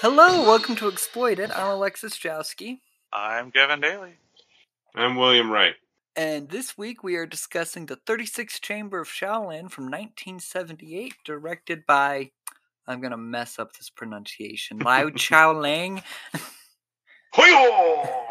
Hello, welcome to Exploited. I'm Alexis Jowski, I'm Gavin Daly. I'm William Wright. and this week we are discussing the 36th Chamber of Shaolin from 1978, directed by. I'm gonna mess up this pronunciation. Liu Chaoling. Hoyo!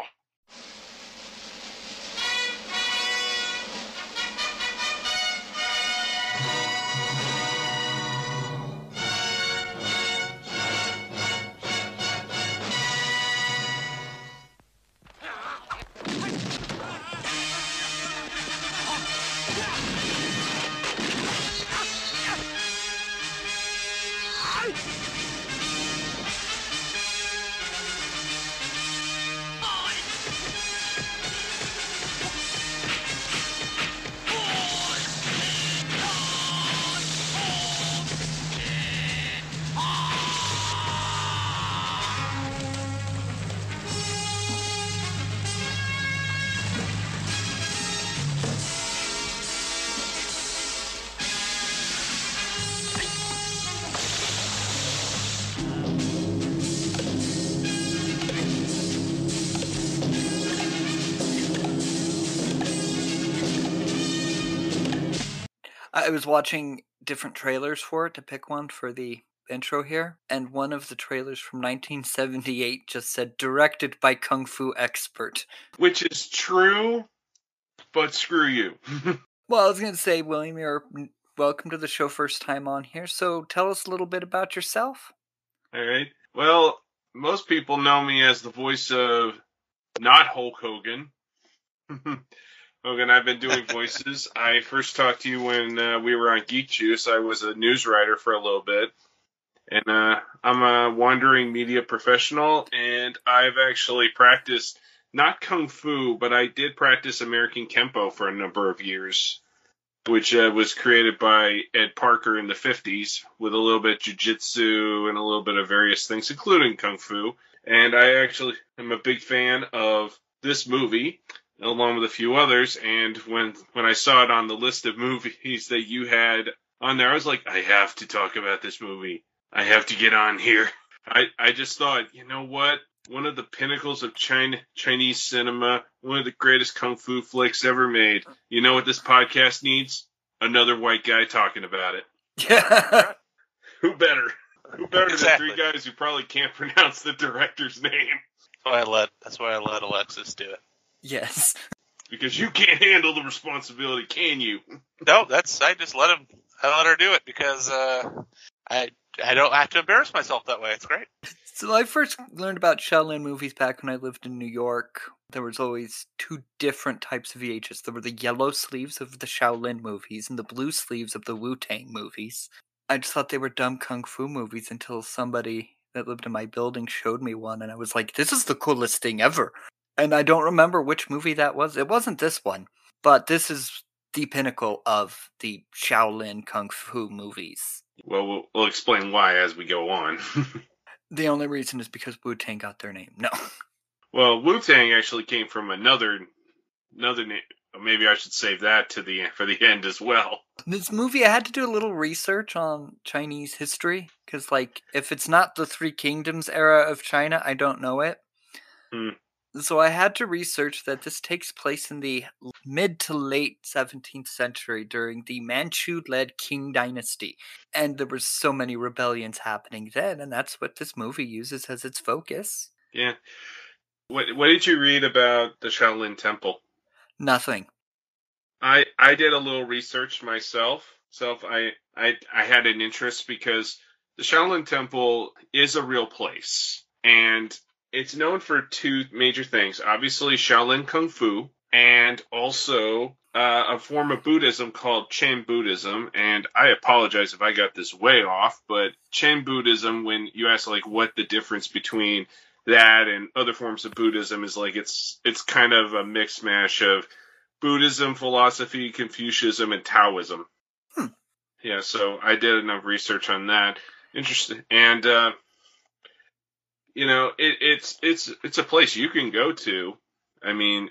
I was watching different trailers for it to pick one for the intro here, and one of the trailers from 1978 just said directed by Kung Fu expert. Which is true, but screw you. Well, I was going to say, William, you're welcome to the show first time on here, so tell us a little bit about yourself. All right. Well, most people know me as the voice of not Hulk Hogan. Hogan, I've been doing voices. I first talked to you when uh, we were on Geek Juice. I was a news writer for a little bit. And uh, I'm a wandering media professional, and I've actually practiced not kung fu, but I did practice American Kenpo for a number of years, which uh, was created by Ed Parker in the 50s with a little bit of jujitsu and a little bit of various things, including kung fu. And I actually am a big fan of this movie, along with a few others. And when when I saw it on the list of movies that you had on there, I was like, I have to talk about this movie. I have to get on here. I, I just thought, you know what? One of the pinnacles of China, Chinese cinema, one of the greatest kung fu flicks ever made. You know what this podcast needs? Another white guy talking about it. Yeah. Who better? Who better Exactly. than three guys who probably can't pronounce the director's name? That's why I let that's why I let Alexis do it. Yes. Because you can't handle the responsibility, can you? No, that's I just let him I let her do it because uh I I don't have to embarrass myself that way. It's great. So I first learned about Shaolin movies back when I lived in New York. There was always two different types of VHS. There were the yellow sleeves of the Shaolin movies and the blue sleeves of the Wu Tang movies. I just thought they were dumb kung fu movies until somebody that lived in my building showed me one, and I was like, "This is the coolest thing ever." And I don't remember which movie that was. It wasn't this one, but this is the pinnacle of the Shaolin kung fu movies. Well, we'll, we'll explain why as we go on. The only reason is because Wu Tang got their name. No. well, Wu Tang actually came from another another name. Maybe I should save that to the for the end as well. This movie, I had to do a little research on Chinese history because, like, if it's not the Three Kingdoms era of China, I don't know it. Hmm. So I had to research that this takes place in the mid to late 17th century during the Manchu-led Qing dynasty, and there were so many rebellions happening then, and that's what this movie uses as its focus. Yeah. What What did you read about the Shaolin Temple? Nothing. I I did a little research myself. Self, I I I had an interest because the Shaolin Temple is a real place, and it's known for two major things. Obviously, Shaolin Kung Fu, and also uh, a form of Buddhism called Chen Buddhism. And I apologize if I got this way off, but Chen Buddhism, when you ask like what the difference between that and other forms of Buddhism is like it's it's kind of a mixed mash of Buddhism, philosophy, Confucianism, and Taoism. Hmm. Yeah, so I did enough research on that. Interesting, and uh, you know, it, it's it's it's a place you can go to. I mean,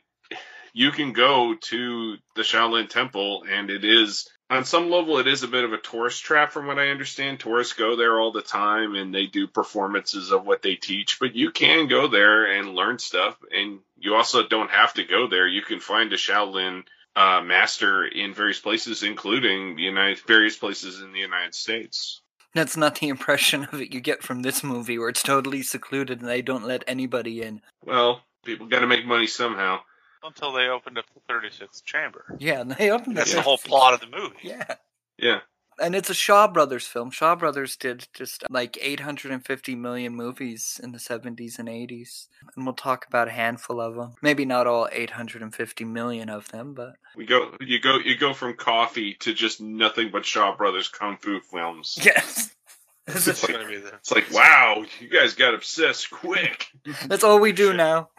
you can go to the Shaolin Temple, and it is on some level it is a bit of a tourist trap, from what I understand. Tourists go there all the time, and they do performances of what they teach. But you can go there and learn stuff, and you also don't have to go there. You can find a Shaolin uh, master in various places, including the United various places in the United States. That's not the impression of it you get from this movie, where it's totally secluded and they don't let anybody in. Well, people got to make money somehow. Until they opened up the 36th chamber. Yeah, and they opened That's it. the whole plot of the movie. Yeah. Yeah. And it's a Shaw Brothers film. Shaw Brothers did just uh, like 850 million movies in the 70s and 80s. And we'll talk about a handful of them. Maybe not all 850 million of them, but We go, you go, you go from coffee to just nothing but Shaw Brothers kung fu films. yes. This It's is- going to be the. It's like, wow, you guys got obsessed quick. That's all we do now.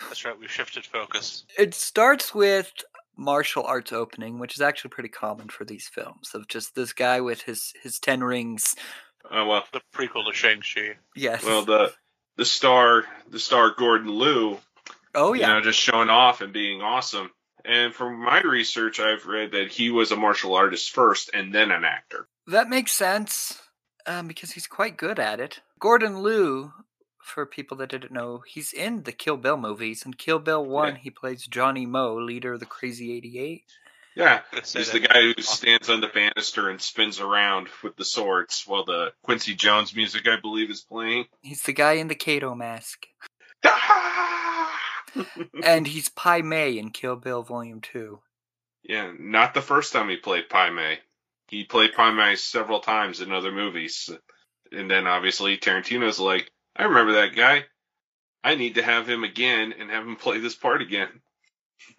That's right. We shifted focus. It starts with martial arts opening, which is actually pretty common for these films of just this guy with his his 10 rings. Oh well, The prequel to Shang Chi. Yes. well the the star, the star Gordon Liu, oh yeah. you yeah. know, just showing off and being awesome. And from my research, I've read that he was a martial artist first and then an actor. That makes sense um, because he's quite good at it. Gordon Liu, for people that didn't know, he's in the Kill Bill movies. In Kill Bill 1, Yeah. he plays Johnny Mo, leader of the Crazy 88. Yeah, he's the guy who stands on the banister and spins around with the swords while the Quincy Jones music, I believe, is playing. He's the guy in the Kato mask. and he's Pai Mei in Kill Bill Volume 2. Yeah, not the first time he played Pai Mei. He played Pai Mei several times in other movies. And then obviously Tarantino's like, I remember that guy. I need to have him again and have him play this part again.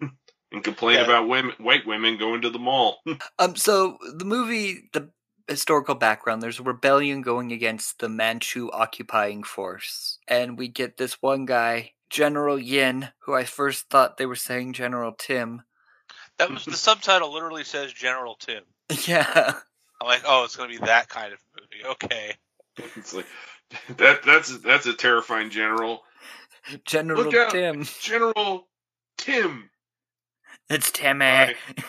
and complain Yeah. about women, white women going to the mall. Um, so the movie, the historical background, there's a rebellion going against the Manchu occupying force, and we get this one guy, General Yin, who I first thought they were saying General Tim. That was the subtitle. Literally says General Tim. Yeah, I'm like, oh, it's going to be that kind of movie. Okay. it's like that that's that's a terrifying general. General Look out. Tim. General Tim. It's Timmy. Right.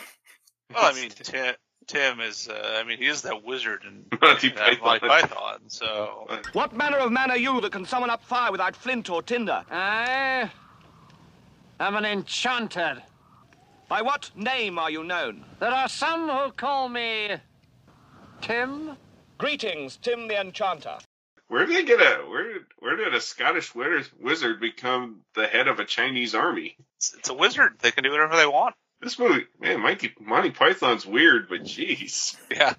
Well, I mean, Tim, Tim is. Uh, I mean, he is that wizard in Monty in, uh, Monty Python. Python. So What manner of man are you that can summon up fire without flint or tinder? I am an enchanter. By what name are you known? There are some who call me Tim. Greetings, Tim the Enchanter. Where did they get a where where did a Scottish wizard become the head of a Chinese army? it's, it's a wizard. They can do whatever they want. This movie, man, Monty, Monty Python's weird, but jeez. Yeah.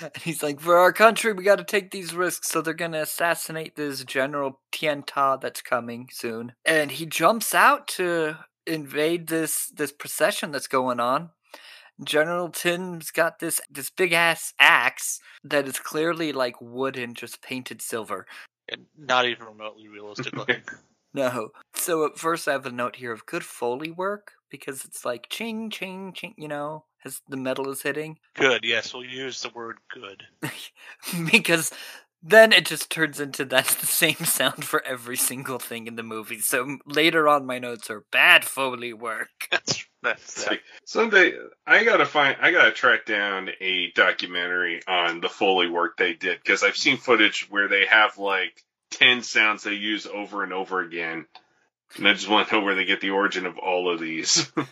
And he's like, for our country, we got to take these risks. So they're going to assassinate this General Tien Ta that's coming soon. And he jumps out to invade this this procession that's going on. General Tim's got this this big ass axe that is clearly like wooden, just painted silver. And not even remotely realistic looking. No. So at first I have a note here of good foley work because it's like ching ching ching, you know, as the metal is hitting. good. Yes, we'll use the word good. because then it just turns into that's the same sound for every single thing in the movie. So later on, my notes are bad foley work. That's that's It's that. someday I gotta find, I gotta track down a documentary on the Foley work they did because I've seen footage where they have like ten sounds they use over and over again, and I just want to know where they get the origin of all of these.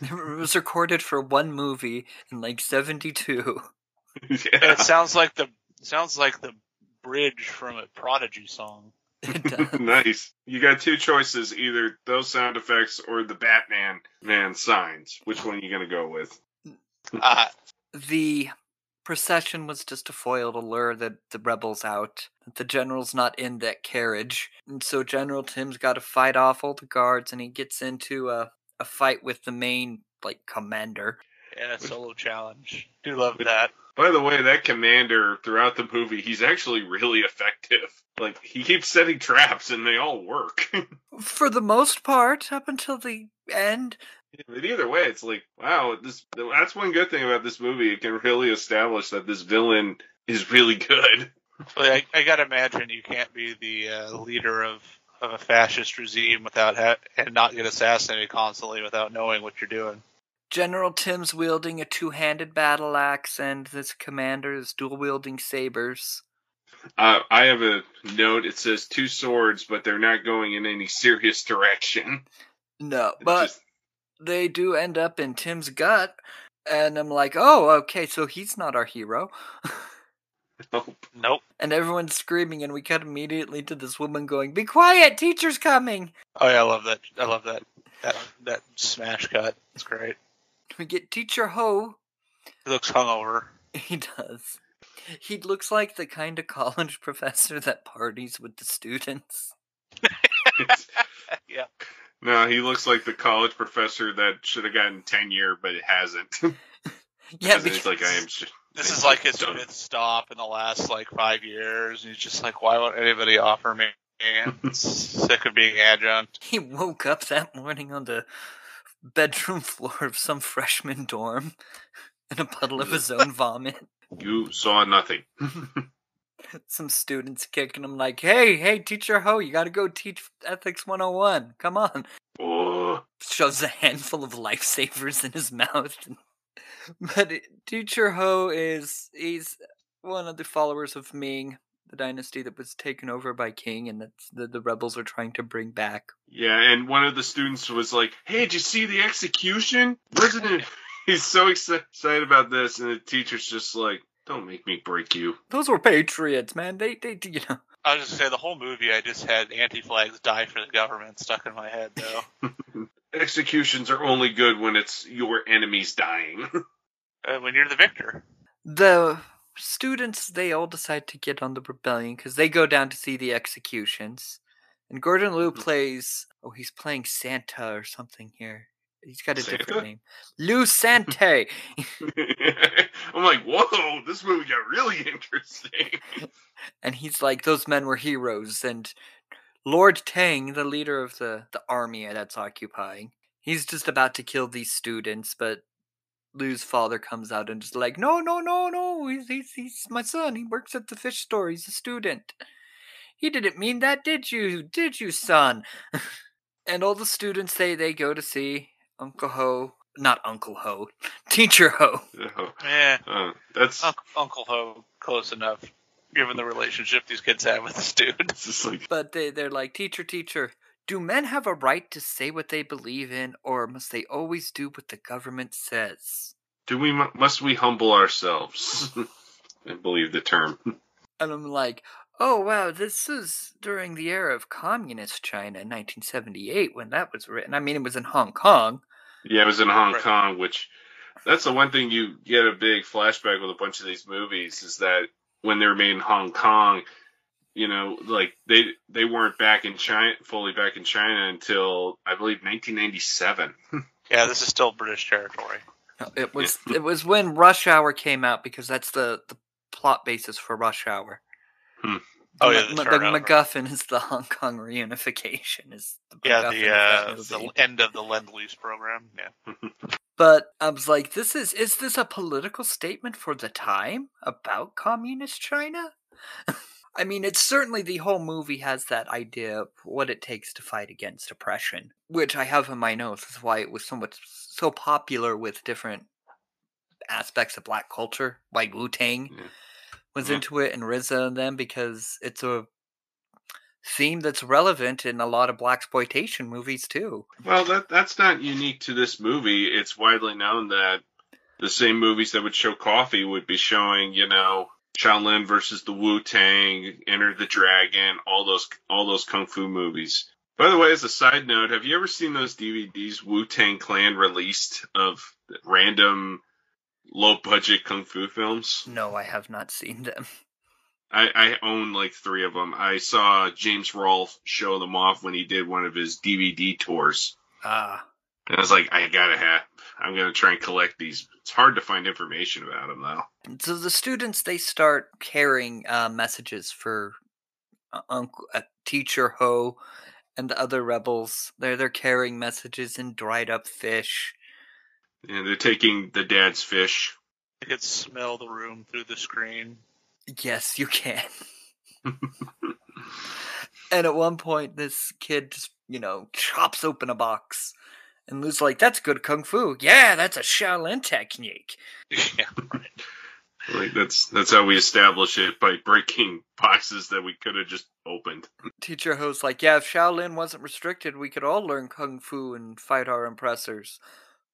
It was recorded for one movie in like '72. yeah. It sounds like the sounds like the bridge from a Prodigy song. It does. nice. You got two choices: either those sound effects or the Batman man signs. Which one are you gonna go with? Uh, the procession was just a foil to lure the, the rebels out. The general's not in that carriage. And so General Tim's got to fight off all the guards and he gets into a, a fight with the main, like, commander. yeah, solo challenge. Do love that. By the way, that commander throughout the movie, he's actually really effective. Like he keeps setting traps and they all work. For the most part, up until the end. but either way, it's like wow, this that's one good thing about this movie. It can really establish that this villain is really good. Like, I, I gotta imagine you can't be the uh, leader of, of a fascist regime without ha- and not get assassinated constantly without knowing what you're doing. General Tim's wielding a two handed battle axe, and this commander is dual wielding sabers. Uh, I have a note. It says two swords, but they're not going in any serious direction. No, It's but just- they do end up in Tim's gut, and I'm like, oh, okay, so he's not our hero. nope. Nope. and everyone's screaming, and we cut immediately to this woman going, "Be quiet, teacher's coming." Oh yeah, I love that. I love that. That that smash cut. It's great. We get Teacher Ho. He looks hungover. He does. He looks like the kind of college professor that parties with the students. yeah. no, he looks like the college professor that should have gotten tenure, but it hasn't. Yeah, Because like, I am. sh- This I'm is like his fifth stop in the last like five years, and he's just like, why won't anybody offer me? I'm sick of being adjunct. he woke up that morning on the bedroom floor of some freshman dorm in a puddle of his own vomit. You saw nothing. Some students kicking him like, "Hey, hey, Teacher Ho, you got to go teach Ethics 101. Come on." oh, shoves a handful of lifesavers in his mouth. but Teacher Ho is he's one of the followers of Ming, the dynasty that was taken over by Qing, and that's the, the rebels are trying to bring back. yeah. And one of the students was like, "Hey, did you see the execution? Wasn't? He's so excited about this, and the teacher's just like, "Don't make me break you." Those were patriots, man. They they you know. I was just gonna say the whole movie. I just had Anti-Flag's die for the government stuck in my head though. Executions are only good when it's your enemies dying. uh, when you're the victor. The students they all decide to get on the rebellion because they go down to see the executions, and Gordon Liu mm. plays. Oh, he's playing Santa or something here. He's got a Santa? different name. Lou Sante. I'm like, whoa, this movie got really interesting. and he's like those men were heroes and lord tang the leader of the the army that's occupying he's just about to kill these students but lou's father comes out and just like no no no no he's, he's, he's my son he works at the fish store he's a student he didn't mean that did you did you son and all the students say they go to see uncle ho not uncle ho teacher ho Oh, Yeah, oh, that's Uncle, Uncle Ho, close enough. Given the relationship these kids have with this dude. it's just like But they, they're like, teacher, teacher, do men have a right to say what they believe in, or must they always do what the government says? Do we must we humble ourselves? I believe the term. And I'm like, oh, wow, this is during the era of communist China in 1978 when that was written. I mean, it was in Hong Kong. Yeah, it was in Hong Right. Kong, which that's the one thing you get a big flashback with a bunch of these movies is that when they were made in Hong Kong, you know, like they they weren't back in China fully back in China until I believe 1997. Yeah, this is still British territory. It was it was when Rush Hour came out because that's the, the plot basis for Rush Hour. Hmm. The Oh, yeah, Ma- the the. MacGuffin is the Hong Kong reunification. Is the Yeah, the uh, the end of the Lend Lease program. Yeah. But I was like, this is is this a political statement for the time about communist China? I mean, it's certainly the whole movie has that idea of what it takes to fight against oppression, which I have in my notes is why it was so much so popular with different aspects of black culture, like Wu Tang Yeah. Mm. was Yeah. into it and RZA and them because it's a theme that's relevant in a lot of black exploitation movies too. Well, that that's not unique to this movie. It's widely known that the same movies that would show coffee would be showing, you know, Shaolin versus the Wu Tang, Enter the Dragon, all those all those kung fu movies. By the way, as a side note, have you ever seen those DVDs Wu Tang Clan released of random low budget kung fu films? No, I have not seen them. I, I own like three of them. I saw James Rolfe show them off when he did one of his DVD tours. Ah. And I was like, I gotta have. I'm gonna try and collect these. It's hard to find information about them though. So the students they start carrying uh, messages for uh, Uncle uh, Teacher Ho and the other rebels. They're they're carrying messages in dried up fish. And they're taking the dad's fish. You could smell the room through the screen. Yes, you can. and at one point, this kid just you know chops open a box, and Lou's like, "That's good kung fu. Yeah, that's a Shaolin technique." yeah. right. Like that's that's how we establish it by breaking boxes that we could have just opened. Teacher Ho's like, "Yeah, if Shaolin wasn't restricted, we could all learn kung fu and fight our oppressors,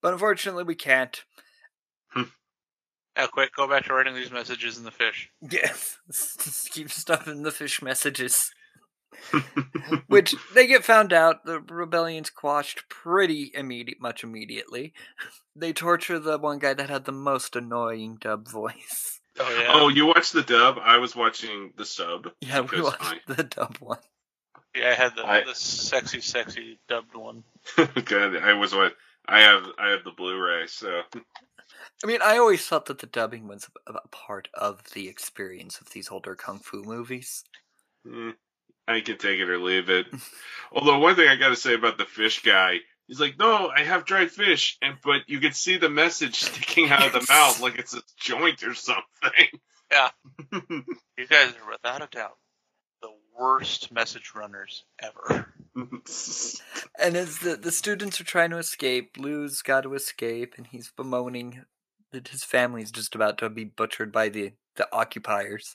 but unfortunately, we can't." Hmm. Yeah, quick, go back to writing these messages in the fish. Yes, just keep stuffing the fish messages. Which they get found out, the rebellion's quashed pretty immediate, much immediately. They torture the one guy that had the most annoying dub voice. Oh yeah. Oh, you watched the dub? I was watching the sub. Yeah, we because watched the dub one. Yeah, I had the, I- the sexy, sexy dubbed one. I, God, I was what I have. I have the Blu-ray, so I mean, I always thought that the dubbing was a, a part of the experience of these older kung fu movies. eh, I can take it or leave it. Although one thing I got to say about the fish guy, he's like, "No, I have dried fish," and but you can see the message sticking out of the mouth like it's a joint or something. Yeah. You guys are without a doubt the worst message runners ever. And as the, the students are trying to escape, Lou's got to escape, and he's bemoaning that his family's just about to be butchered by the, the occupiers.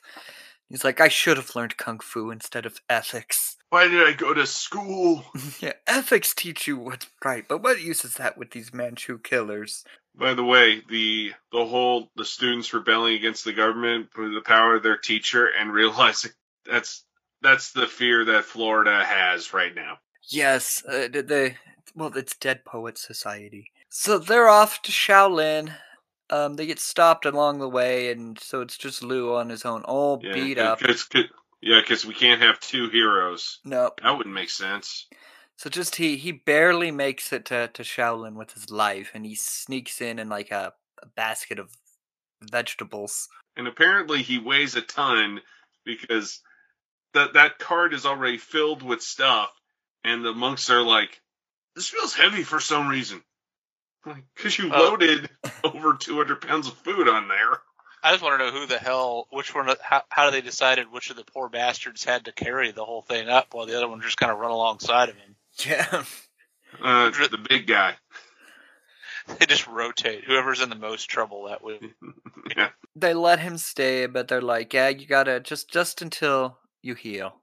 He's like, I should have learned kung fu instead of ethics. Why did I go to school? yeah, ethics teach you what's right, but what use is that with these Manchu killers? By the way, the the whole the students rebelling against the government for the power of their teacher and realizing that's that's the fear that Florida has right now. Yes, uh, the, the well, it's Dead Poets Society. So they're off to Shaolin. Um, they get stopped along the way, and so it's just Lou on his own, all Yeah, beat up. Cause, 'cause- yeah, because we can't have two heroes. Nope. That wouldn't make sense. So just he he barely makes it to to Shaolin with his life, and he sneaks in in like a, a basket of vegetables. And apparently he weighs a ton because that that cart is already filled with stuff, and the monks are like, "This feels heavy for some reason." Because you Oh. loaded over 200 pounds of food on there. I just want to know who the hell, which one, how, how they decided which of the poor bastards had to carry the whole thing up while the other one just kind of run alongside of him. Yeah. Uh, the big guy. They just rotate. Whoever's in the most trouble that week. yeah. They let him stay, but they're like, yeah, you gotta just just until you heal.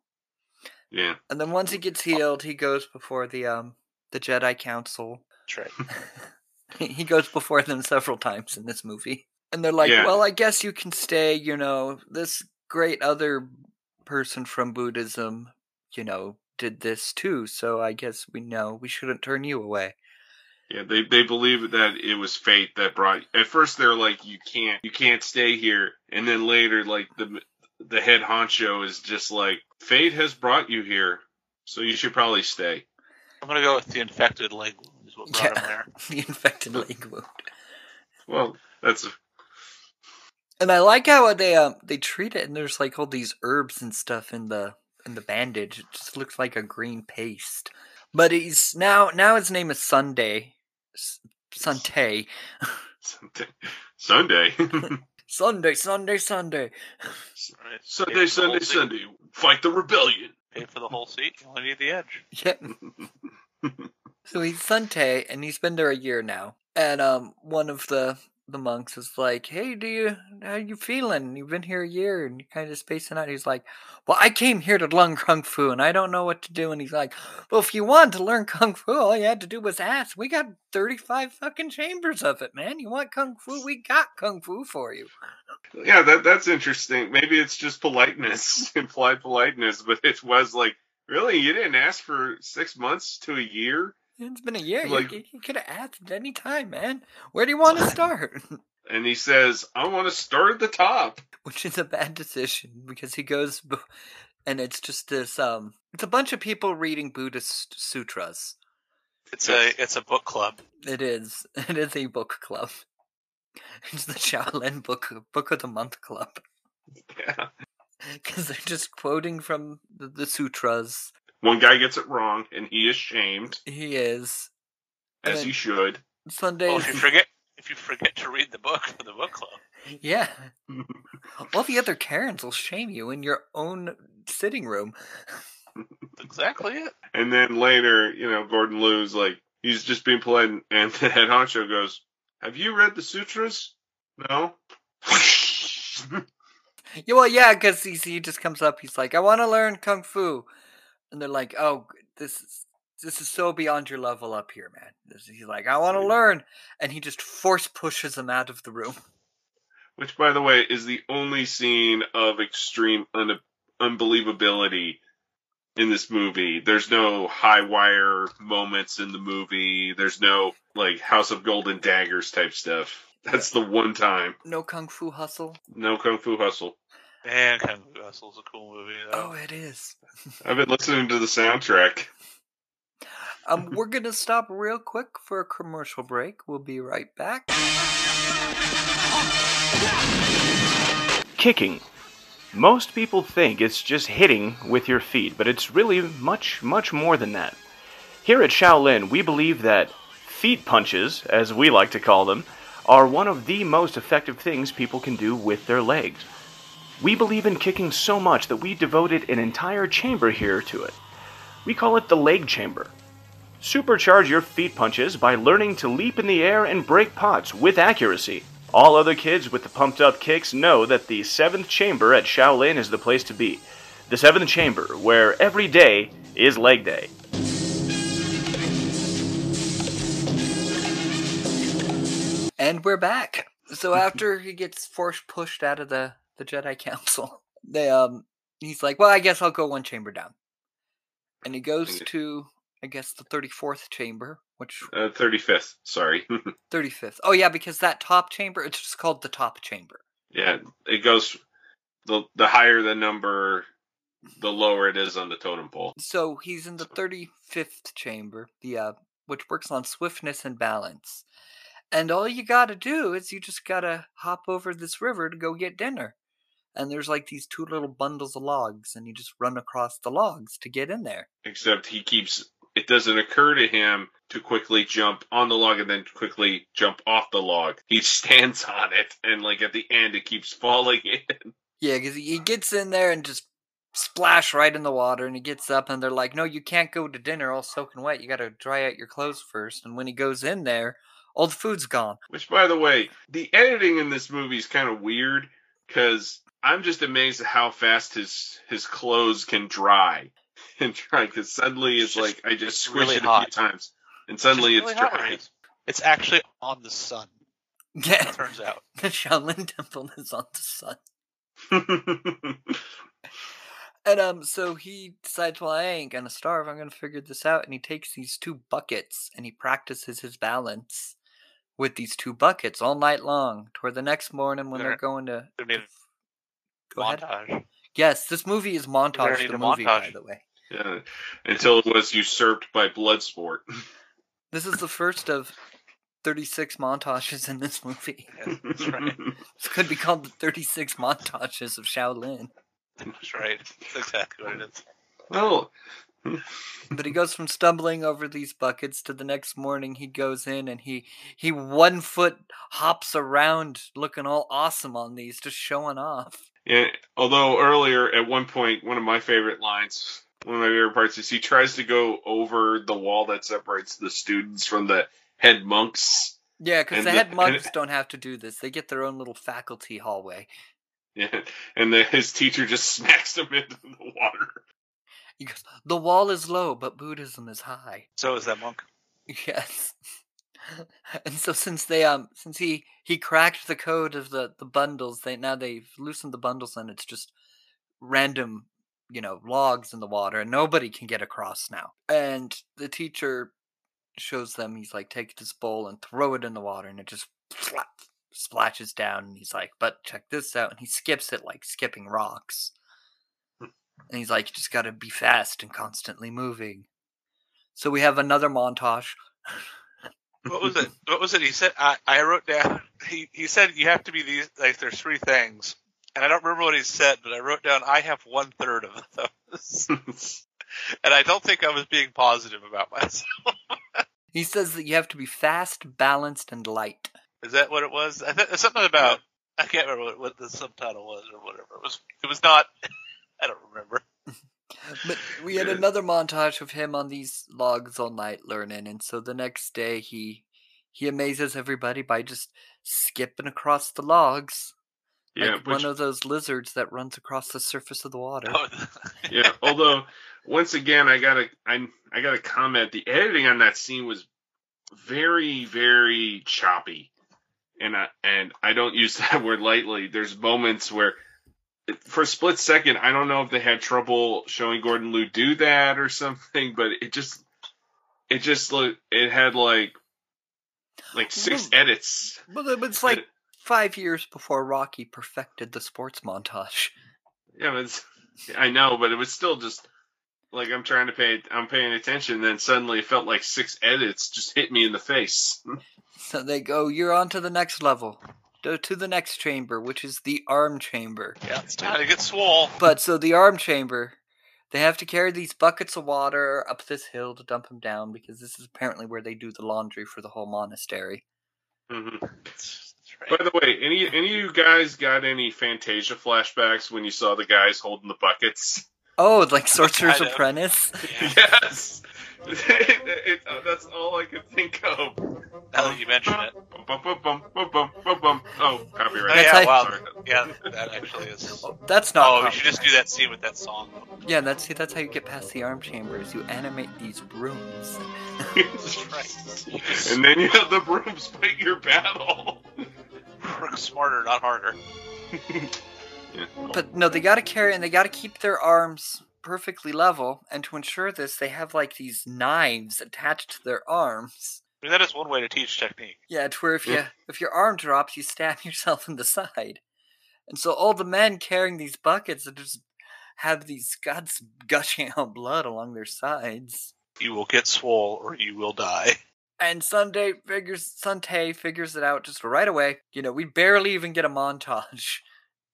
Yeah. And then once he gets healed, he goes before the um the Jedi Council. That's right. he goes before them several times in this movie. And they're like, Yeah. well, I guess you can stay, you know, this great other person from Buddhism, you know, did this too, so I guess we know we shouldn't turn you away. Yeah, they they believe that it was fate that brought. At first, they're like, "You can't, you can't stay here," and then later, like the the head honcho is just like, "Fate has brought you here, so you should probably stay." I'm gonna go with the infected leg wound is him Yeah. there. the infected leg wound. Well, that's And I like how they um they treat it, and there's like all these herbs and stuff in the in the bandage. It just looks like a green paste. But he's now now his name is Sunday, S- Sunday, Sunday, Sunday, Sunday, Sunday. Right. Sunday, Pay for the Sunday. Sunday. Fight the rebellion. Pay for the whole seat. You only need the edge. Yeah. so he's Sunday, and he's been there a year now. And um, one of the the monks is like, "Hey, do you how you feeling? You've been here a year, and you're kind of spacing out." He's like, "Well, I came here to learn kung fu, and I don't know what to do." And he's like, "Well, if you want to learn kung fu, all you had to do was ask. We got thirty five fucking chambers of it, man. You want kung fu? We got kung fu for you." Yeah, that that's interesting. Maybe it's just politeness, implied politeness, but it was like, really, you didn't ask for six months to a year. It's been a year. Like- you, you could have asked at any time, man. Where do you want to start? And he says, "I want to start at the top." which is a bad decision because he goes and it's just this um it's a bunch of people reading buddhist sutras It's a it's a book club. It is. It is a book club. It's the Shaolin book book of the month club Yeah. because they're just quoting from the, the sutras. One guy gets it wrong, and he is shamed, He is as he should. Sunday. Well, if you forget if you forget to read the book for the book club, yeah, all the other Karens will shame you in your own sitting room. that's exactly it. And then later, you know, Gordon Liu's like, he's just being polite, and- and the head honcho goes, "Have you read the sutras? No." Yeah, well, yeah, because he, he just comes up. He's like, "I want to learn kung fu," and they're like, "Oh, this is this is so beyond your level up here, man." This- He's like, "I want to learn," and he just force pushes him out of the room. Which, by the way, is the only scene of extreme un- unbelievability in this movie. There's no high wire moments in the movie. There's no like House of Golden Daggers type stuff. That's the one time. No kung fu hustle. No Kung Fu Hustle. Man, Kung Fu Hustle's a cool movie. Oh, it is. I've been listening to the soundtrack. Um, we're gonna stop real quick for a commercial break. We'll be right back. Kicking. Most people think it's just hitting with your feet, but it's really much, much more than that. Here at Shaolin, we believe that feet punches, as we like to call them, are one of the most effective things people can do with their legs. We believe in kicking so much that we devoted an entire chamber here to it. We call it the leg chamber. Supercharge your feet punches by learning to leap in the air and break pots with accuracy. All other kids with the pumped up kicks know that the seventh chamber at Shaolin is the place to be. The seventh chamber, where every day is leg day. And we're back. So after he gets force pushed out of the the Jedi Council, they um he's like, "Well, I guess I'll go one chamber down." And he goes to I guess the 34th chamber, which Uh, 35th, sorry. 35th. Oh yeah, because that top chamber, it's just called the top chamber. yeah, it goes the the higher the number, the lower it is on the totem pole. So he's in the 35th chamber, the uh which works on swiftness and balance. And all you got to do is you just got to hop over this river to go get dinner. And there's like these two little bundles of logs and you just run across the logs to get in there. Except he keeps. It doesn't occur to him to quickly jump on the log and then quickly jump off the log. He stands on it, and like at the end, it keeps falling in. Yeah, because he gets in there and just splash right in the water, and he gets up, and they're like, "No, you can't go to dinner all soaking wet. You got to dry out your clothes first. And when he goes in there, all the food's gone. Which, by the way, the editing in this movie is kind of weird because I'm just amazed at how fast his his clothes can dry and dry. Because suddenly it's It's just like I just squish really it a hot. few times, and suddenly It's it's really hot where it dry. is. It's actually on the sun. Yeah, It turns out. the Shaolin Temple is on the sun. And um, so he decides, well, I ain't gonna starve. I'm gonna figure this out. And he takes these two buckets and he practices his balance with these two buckets all night long. Toward the next morning when they're Gonna- going to Gonna need go a ahead. montage. Yes, this movie is montage. The a movie, by the way. yeah, until it was usurped by Bloodsport. This is the first of 36 montages in this movie. Yeah, that's right. This could be called the 36 montages of Shaolin. That's right. That's exactly what it is. well, But he goes from stumbling over these buckets to the next morning he goes in and he he one foot hops around looking all awesome on these, just showing off. Yeah. Although earlier at one point, one of my favorite lines, one of my favorite parts is he tries to go over the wall that separates the students from the head monks. Yeah, because the the- head and- monks don't have to do this. They get their own little faculty hallway. Yeah, and the, his teacher just smacks him into the water. He goes, The wall is low, but Buddhism is high. So is that monk. Yes. and so since they um since he he cracked the code of the the bundles, they now they've loosened the bundles and it's just random, you know, logs in the water and nobody can get across now. And the teacher shows them he's like take this bowl and throw it in the water and it just flap, splashes down and he's like, "But check this out." And he skips it like skipping rocks. And he's like, "You just got to be fast and constantly moving." So we have another montage. What was it? What was it? He said. I, I wrote down. He he said you have to be these. Like there's three things, and I don't remember what he said, but I wrote down. I have one third of those, and I don't think I was being positive about myself. He says that you have to be fast, balanced, and light. Is that what it was? I think something about. I can't remember what, what the subtitle was or whatever. It was. It was not. I don't remember. But we had another montage of him on these logs all night learning, and so the next day he he amazes everybody by just skipping across the logs. Yeah, like which, one of those lizards that runs across the surface of the water. Oh, yeah. Although, once again, I gotta I I gotta comment. The editing on that scene was very very choppy, and I and I don't use that word lightly. There's moments where, for a split second, I don't know if they had trouble showing Gordon Liu do that or something, but it just it just looked it had like like six Well, edits. Well, it's like five years before Rocky perfected the sports montage. Yeah, it's, I know, but it was still just like I'm trying to pay. I'm paying attention. Then suddenly it felt like six edits just hit me in the face. So they go, "You're on to the next level, to, to the next chamber, which is the arm chamber." yeah, it's time to get swole. But so the arm chamber, they have to carry these buckets of water up this hill to dump them down because this is apparently where they do the laundry for the whole monastery. Mhm. Right. By the way, any any of you guys got any Fantasia flashbacks when you saw the guys holding the buckets? Oh, like Sorcerer's Apprentice. Yeah. yes, It- it- uh, that's all I could think of. Now that you mention it. Bum, bum, bum, bum, bum, bum, bum. Oh, Oh, copyright. That's yeah, how- wow. Sorry. Yeah, that actually is. Oh, that's not. Oh, we should just do that scene with that song. Yeah, that's see, that's how you get past the arm chambers. You animate these rooms. That's right. and then you have the brooms fight your battle. Work smarter, not harder. But no, they gotta carry and they gotta keep their arms perfectly level. And to ensure this, they have like these knives attached to their arms. I mean, that is one way to teach technique. Yeah, to where if you if your arm drops, you stab yourself in the side. And so all the men carrying these buckets that just have these guts gushing out blood along their sides. You will get swole or you will die. And Sunday figures Sunday figures it out just right away. You know, we barely even get a montage.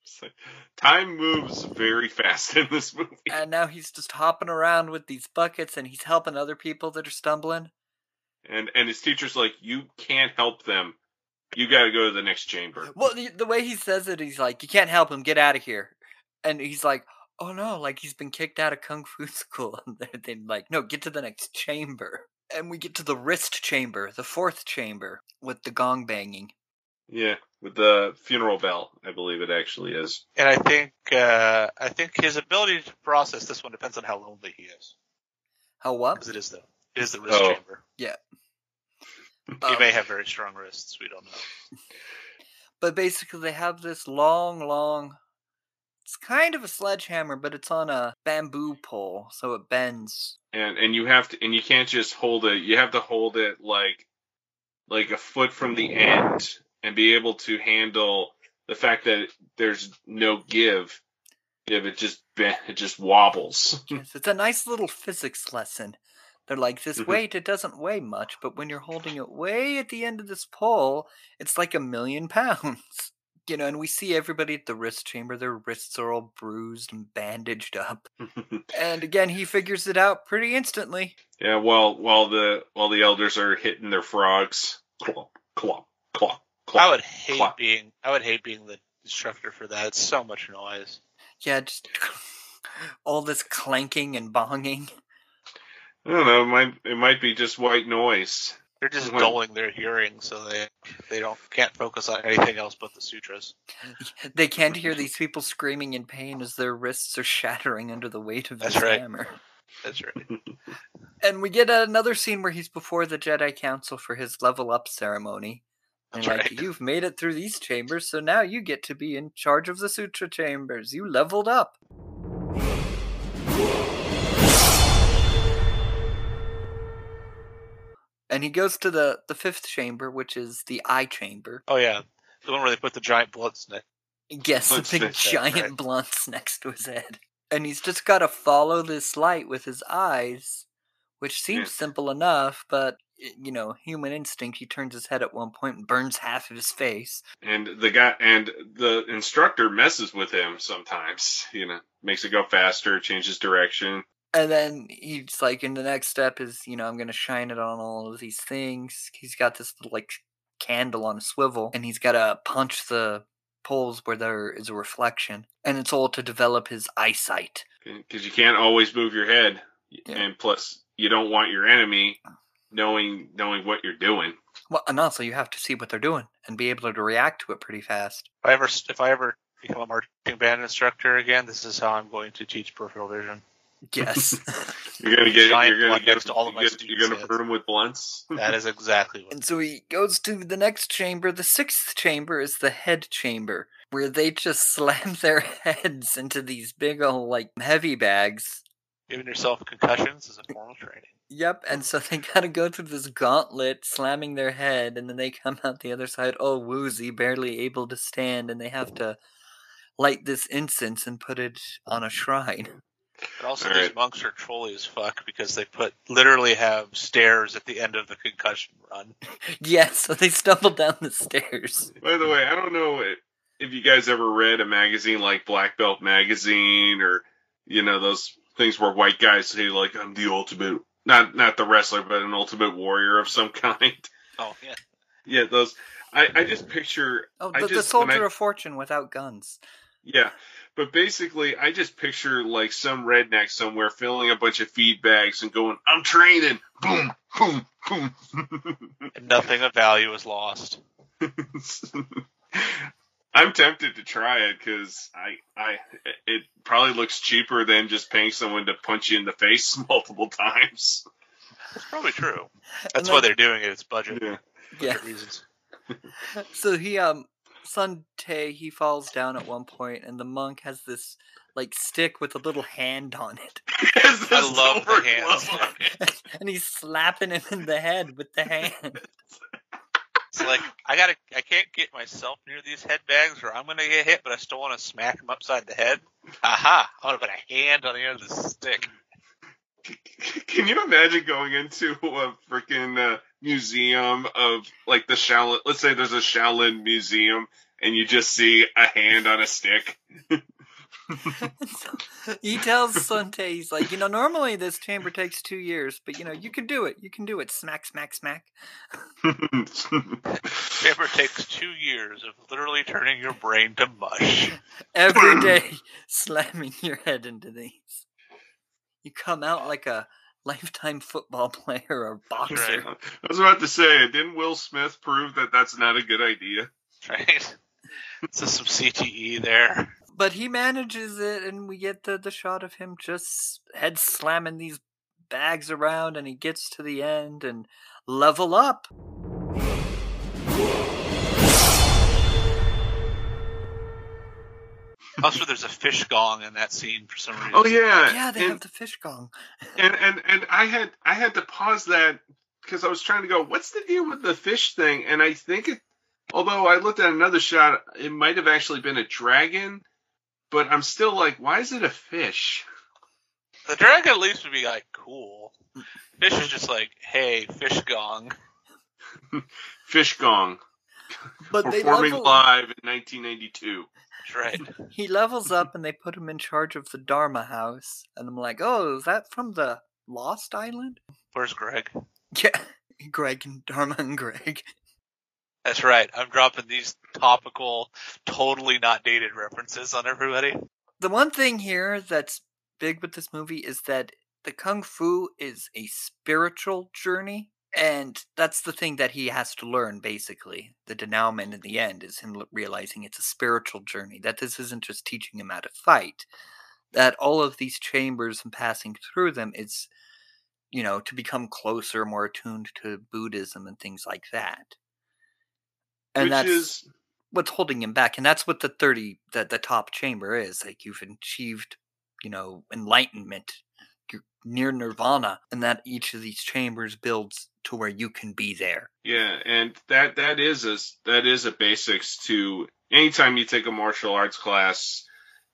Like, Time moves very fast in this movie. And now he's just hopping around with these buckets and he's helping other people that are stumbling. And and his teacher's like, you can't help them. You got to go to the next chamber. Well, the, the way he says it, he's like, "You can't help him. Get out of here." And he's like, "Oh no!" Like he's been kicked out of kung fu school. And they're, they're like, "No, get to the next chamber." And we get to the wrist chamber, the fourth chamber, with the gong banging. Yeah, with the funeral bell, I believe it actually is. And I think uh, I think his ability to process this one depends on how lonely he is. How what? Because it is the it is the wrist Oh. chamber. Yeah. he Um, may have very strong wrists. We don't know. but basically, they have this long, long. It's kind of a sledgehammer, but it's on a bamboo pole, so it bends. And and you have to and you can't just hold it. You have to hold it like like a foot from the end and be able to handle the fact that there's no give. If it just it just wobbles. Yes, it's a nice little physics lesson. They're like, this Mhm. weight, it doesn't weigh much, but when you're holding it way at the end of this pole, it's like a million pounds. You know, and we see everybody at the wrist chamber, their wrists are all bruised and bandaged up. And again, he figures it out pretty instantly. yeah, while while the while the elders are hitting their frogs. Clomp, clomp, clomp, clomp. I would hate Clock. being I would hate being the instructor for that. It's so much noise. Yeah, just all this clanking and bonging. I don't know. It might it might be just white noise. They're just When- dulling their hearing so they they don't can't focus on anything else but the sutras. They can't hear these people screaming in pain as their wrists are shattering under the weight of That's this right. hammer. That's right. And we get another scene where he's before the Jedi Council for his level up ceremony. And like, right. you've made it through these chambers, so now you get to be in charge of the Sutra chambers. You leveled up. And he goes to the, the fifth chamber, which is the eye chamber. Oh yeah, the one where they put the giant blood snake. Yes, the big giant right. blunts next to his head. And he's just got to follow this light with his eyes, which seems Yeah. simple enough, but you know, human instinct. He turns his head at one point and burns half of his face. And the guy and the instructor messes with him sometimes. You know, makes it go faster, changes direction. And then he's like, in the next step is, you know, I'm gonna shine it on all of these things. He's got this like candle on a swivel, and he's gotta punch the poles where there is a reflection, and it's all to develop his eyesight. because you can't always move your head, Yeah. and plus you don't want your enemy knowing knowing what you're doing. Well, and also you have to see what they're doing and be able to react to it pretty fast. If I ever if I ever become a marching band instructor again, this is how I'm going to teach peripheral vision. Yes. You're gonna get Giant you're gonna get to all of my you're gonna heads. burn them with blunts. That is exactly what. and so he goes to the next chamber. The sixth chamber is the head chamber, where they just slam their heads into these big old like heavy bags. Giving yourself concussions is a form of training. Yep, and so they gotta go through this gauntlet, slamming their head, and then they come out the other side, all woozy, barely able to stand, and they have to light this incense and put it on a shrine. But also, All these monks are trolly as fuck because they put literally have stairs at the end of the concussion run. Yeah, so they stumble down the stairs. By the way, I don't know if you guys ever read a magazine like Black Belt Magazine or you know those things where white guys say like I'm the ultimate not not the wrestler but an ultimate warrior of some kind. Oh yeah, Yeah, those I, I just picture Oh, the, the just- when soldier I- of fortune without guns. Yeah. But basically, I just picture like some redneck somewhere filling a bunch of feed bags and going, I'm training. Boom, boom, boom. and nothing of value is lost. I'm tempted to try it because I, I, it probably looks cheaper than just paying someone to punch you in the face multiple times. That's probably true. That's And why they're doing it. It's budget, Yeah. Yeah. reasons. So he um Sun Tae he falls down at one point and the monk has this like stick with a little hand on it. I love the hands. and he's slapping him in the head with the hand. Like I gotta, I can't get myself near these head bags, or I'm gonna get hit. But I still want to smack him upside the head. Aha! I want to put a hand on the end of the stick. Can you imagine going into a freaking uh, museum of like the Shaolin? Let's say there's a Shaolin museum, and you just see a hand on a stick. So he tells Sun Tae, he's like, you know, normally this chamber takes two years, but you know, you can do it. You can do it. Smack, smack, smack. Chamber takes two years of literally turning your brain to mush. Every day slamming your head into these. You come out like a lifetime football player or boxer. Right. I was about to say, didn't Will Smith prove that that's not a good idea? Right? So some CTE there. But he manages it, and we get the, the shot of him just head slamming these bags around, and he gets to the end and level up. Also, there's a fish gong in that scene for some oh, reason. Oh yeah, Yeah, they and, have the fish gong. and and and I had I had to pause that because I was trying to go, what's the deal with the fish thing? And I think it, although I looked at another shot, it might have actually been a dragon, but I'm still like, why is it a fish? The dragon at least would be like cool. Fish is just like, hey, fish gong. Fish gong But they performing level, live in 1992. That's right. he levels up, and they put him in charge of the Dharma house. And I'm like, oh, is that from the Lost Island? Where's Greg? Yeah, Greg and Dharma and Greg. That's right. I'm dropping these topical, totally not dated references on everybody. The one thing here that's big with this movie is that the kung fu is a spiritual journey. And that's the thing that he has to learn, basically. The denouement in the end is him realizing it's a spiritual journey, that this isn't just teaching him how to fight, that all of these chambers and passing through them is, you know, to become closer, more attuned to Buddhism and things like that. And which that's is what's holding him back and that's what the 30 the, the top chamber is like you've achieved you know enlightenment you're near nirvana and that each of these chambers builds to where you can be there yeah, and that that is a that is a basics to anytime you take a martial arts class.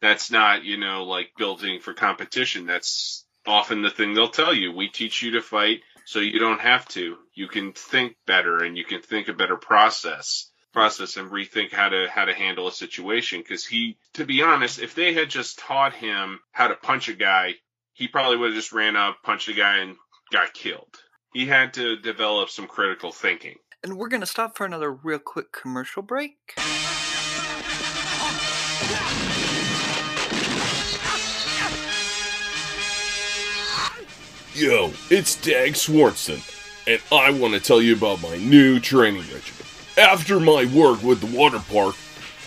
That's not you know like building for competition. That's often the thing they'll tell you. We teach you to fight so you don't have to. You can think better and you can think a better process process and rethink how to how to handle a situation because he to be honest if they had just taught him how to punch a guy he probably would have just ran up punched a guy and got killed he had to develop some critical thinking And we're going to stop for another real quick commercial break. Yo, it's Dag Swartzen, and I want to tell you about my new training regimen. After my work with the water park,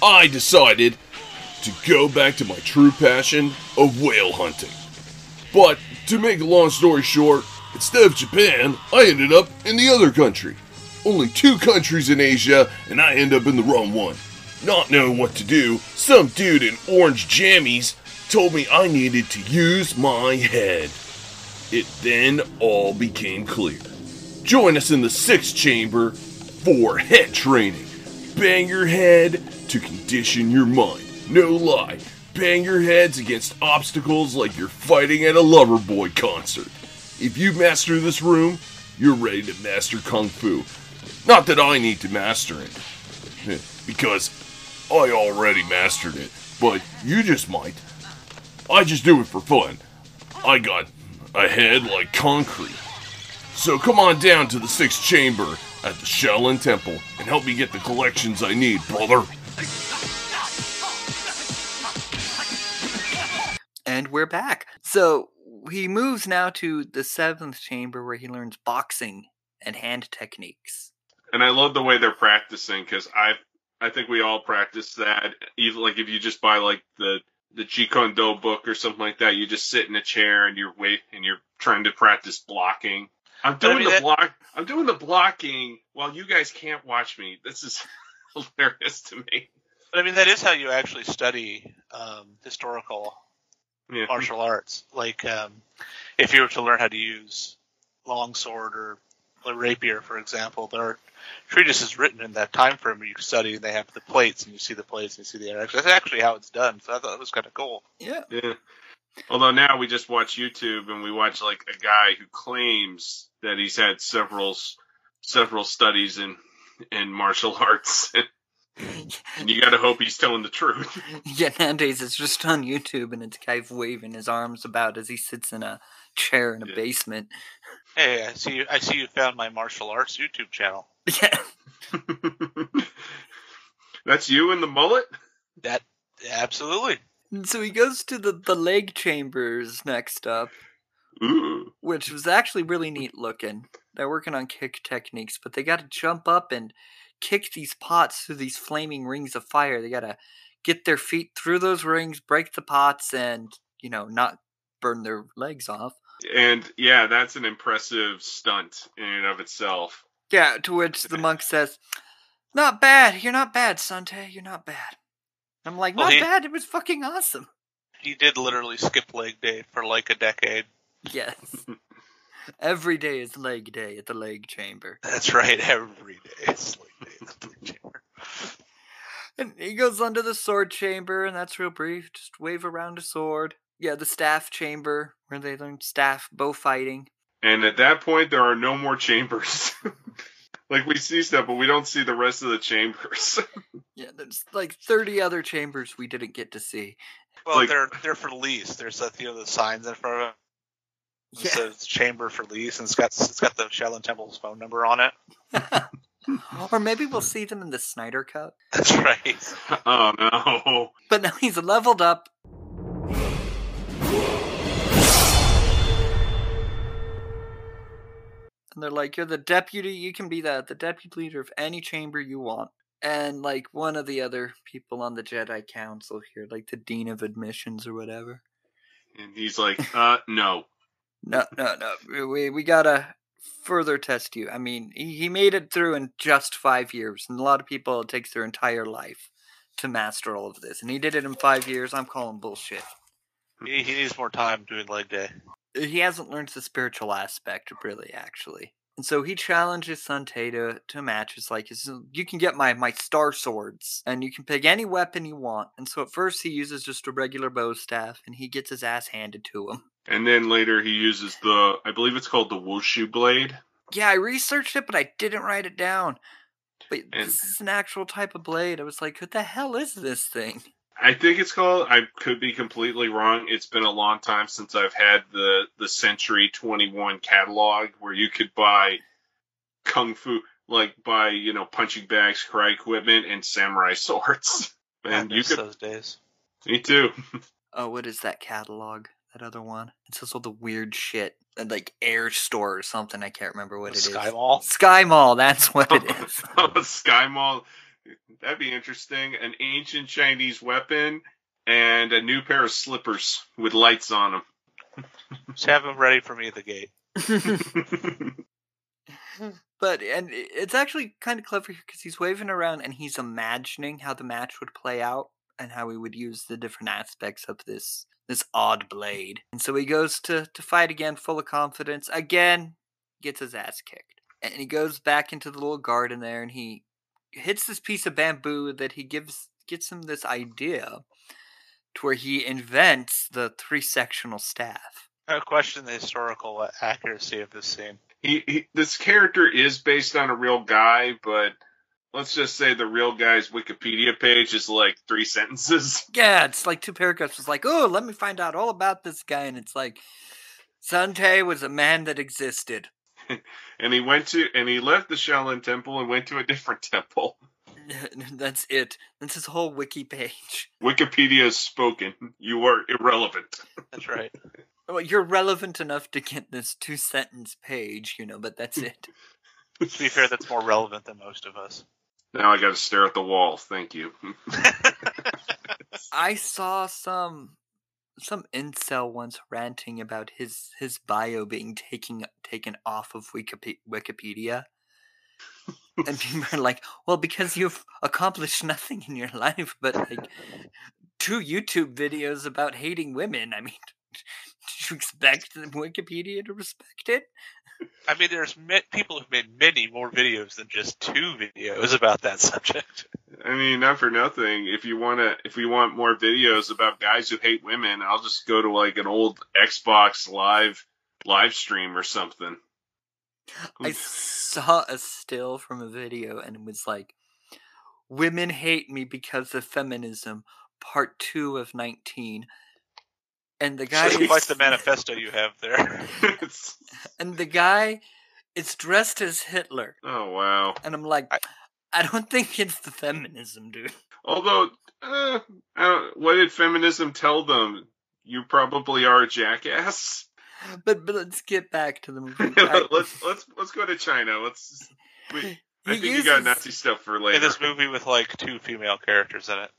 I decided to go back to my true passion of whale hunting. But to make a long story short, instead of Japan, I ended up in the other country. Only two countries in Asia, and I end up in the wrong one. Not knowing what to do, some dude in orange jammies told me I needed to use my head. It then all became clear. Join us in the sixth chamber for head training. Bang your head to condition your mind. No lie. Bang your heads against obstacles like you're fighting at a Loverboy concert. If you master this room, you're ready to master Kung Fu. Not that I need to master it, because I already mastered it, but you just might. I just do it for fun. I got a head like concrete. So come on down to the sixth chamber at the Shaolin Temple and help me get the collections I need, brother. And we're back. So he moves now to the seventh chamber where he learns boxing and hand techniques. and i love the way they're practicing because i i think we all practice that even like if you just buy like the the Jeet Kune Do book or something like that, you just sit in a chair and you're wait and you're trying to practice blocking. I'm But I doing mean, the that- block. I'm doing the blocking while you guys can't watch me. This is hilarious to me. But I mean, that is how you actually study um, historical Yeah. martial arts. Like, um, if you were to learn how to use longsword or rapier, for example, there are treatises written in that time frame where you study, and they have the plates, and you see the plates, and you see the interaction. That's actually how it's done. So I thought it was kind of cool. Yeah. Yeah. Although now we just watch YouTube and we watch like a guy who claims that he's had several several studies in in martial arts, and you got to hope he's telling the truth. Yeah, nowadays it's just on YouTube and it's a guy waving his arms about as he sits in a chair in a Yeah. basement. Hey, I see you. I see you found my martial arts YouTube channel. Yeah. That's you in the mullet. That absolutely. So he goes to the, the leg chambers next up, Ooh. which was actually really neat looking. They're working on kick techniques, but they got to jump up and kick these pots through these flaming rings of fire. They got to get their feet through those rings, break the pots, and, you know, not burn their legs off. And yeah, that's an impressive stunt in and of itself. Yeah, to which the monk says, Not bad. You're not bad, Sante. You're not bad. I'm like, Well, Not he- bad. It was fucking awesome. He did literally skip leg day for like a decade. Yes. Every day is leg day at the leg chamber. That's right. Every day is leg day at the leg chamber. And he goes under the sword chamber, and that's real brief. Just wave around a sword. Yeah, the staff chamber, where they learn staff bow fighting. And at that point, there are no more chambers. like we see stuff, but we don't see the rest of the chambers. Yeah, there's like 30 other chambers we didn't get to see. Well, Like- they're they're for lease. There's a, you know the signs in front of it. It Yeah. says chamber for lease, and it's got it's got the Shaolin Temple's phone number on it. or maybe we'll see them in the Snyder Cut. That's right. oh no! But now he's leveled up. And they're like, You're the deputy, you can be that the deputy leader of any chamber you want. And like one of the other people on the Jedi Council here, like the Dean of Admissions or whatever. And he's like, uh, no. No, no, no. We we gotta further test you. I mean, he, he made it through in just five years, and a lot of people it takes their entire life to master all of this. And he did it in five years. I'm calling bullshit. He, he needs more time doing leg day. He hasn't learned the spiritual aspect, really, actually. And so he challenges Sante to, to matches like he says, you can get my my star swords and you can pick any weapon you want. And so at first he uses just a regular bow staff and he gets his ass handed to him. And then later he uses the, I believe it's called the Wushu blade. Yeah, I researched it, but I didn't write it down. But And- this is an actual type of blade. I was like, what the hell is this thing? I think it's called. I could be completely wrong. It's been a long time since I've had the the Century 21 catalog where you could buy kung fu, like buy you know punching bags, karate equipment, and samurai swords. I And you miss could. those days. Me too. Oh, what is that catalog? That other one? It says all the weird shit. Like Air Store or something. I can't remember what it is. Sky Mall. Sky Mall, that's what it is. Oh, Sky Mall. That'd be interesting. An ancient Chinese weapon and a new pair of slippers with lights on them. Just have them ready for me at the gate. but and it's actually kind of clever because he's waving around and he's imagining how the match would play out and how he would use the different aspects of this this odd blade. And so he goes to to fight again, full of confidence. Again, gets his ass kicked, and he goes back into the little garden there, and he hits this piece of bamboo that he gives gets him this idea to where he invents the three sectional staff. I question the historical accuracy of this scene. he, he this character is based on a real guy, but let's just say the real guy's Wikipedia page is like three sentences. Yeah, it's like two paragraphs. It's like, oh, let me find out all about this guy. And it's like, Sante was a man that existed. And he went to and he left the Shaolin Temple and went to a different temple. That's it. That's his whole wiki page. Wikipedia has spoken. You are irrelevant. That's right. Well, you're relevant enough to get this two sentence page, you know, but that's it. to be fair, that's more relevant than most of us. Now I got to stare at the wall. Thank you. I saw some some incel once ranting about his his bio being taken taken off of Wikipedia. and people are like, "Well, because you've accomplished nothing in your life but like two YouTube videos about hating women. I mean, did you expect the Wikipedia to respect it?" I mean, there's ma- people who've made many more videos than just two videos about that subject. I mean, not for nothing. If you want to, if we want more videos about guys who hate women, I'll just go to like an old Xbox live live stream or something. I saw a still from a video and it was like, Women hate me because of feminism, part two of 19. And the guy It's quite is, the manifesto you have there. And the guy is dressed as Hitler. oh wow. And I'm like, I- I don't think it's the feminism, dude. Although, uh, I don't, what did feminism tell them? You probably are a jackass. But but let's get back to the movie. I- let's let's let's go to China. Let's. We, I he think you got Nazi stuff for later. in this movie with like two female characters in it.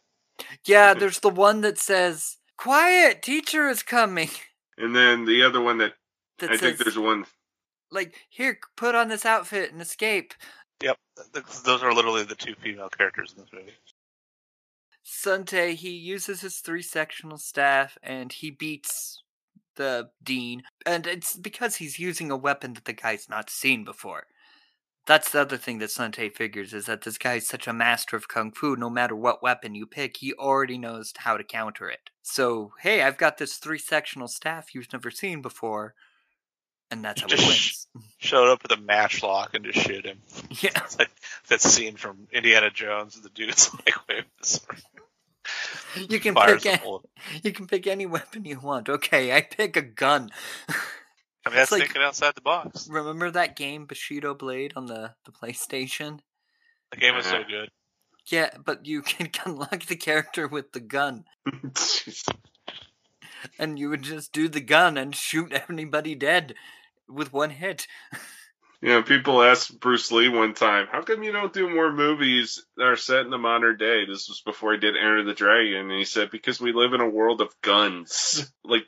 Yeah, there's the one that says, Quiet, teacher is coming. And then the other one that That I says, think there's one. like, here, put on this outfit and escape. Yep, those are literally the two female characters in this movie. Sante, he uses his three sectional staff and he beats the dean. And it's because he's using a weapon that the guy's not seen before. That's the other thing that Sante figures is that this guy's such a master of kung fu. No matter what weapon you pick, he already knows how to counter it. So, hey, I've got this three sectional staff you've never seen before, and that's how he wins. Showed up with a matchlock and just shoot him. yeah, It's like that scene from Indiana Jones. The dude's like sword, you can pick you can pick any weapon you want. Okay, I pick a gun. I mean, that's like- thinking outside the box. Remember that game Bushido Blade on the, the PlayStation? The game was so Uh-huh. good. Yeah, but you can unlock the character with the gun, and you would just do the gun and shoot anybody dead with one hit. You know, people asked Bruce Lee one time, "How come you don't do more movies that are set in the modern day?" This was before he did Enter the Dragon, and he said, "Because we live in a world of guns. Like,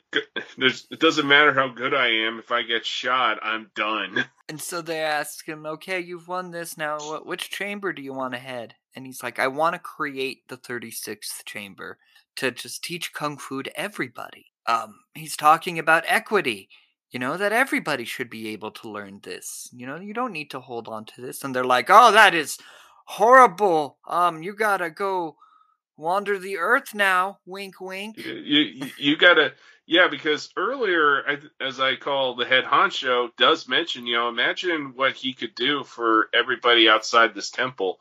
there's it doesn't matter how good I am. If I get shot, I'm done." And so they ask him, "Okay, you've won this now. What which chamber do you want to head?" And he's like, "I want to create the 36th chamber to just teach kung fu to everybody." Um, he's talking about equity. You know, that everybody should be able to learn this. You know, you don't need to hold on to this. And they're like, oh, that is horrible. Um, you gotta go wander the earth now. Wink, wink. You you, you gotta yeah because earlier as I call the head honcho does mention you know imagine what he could do for everybody outside this temple.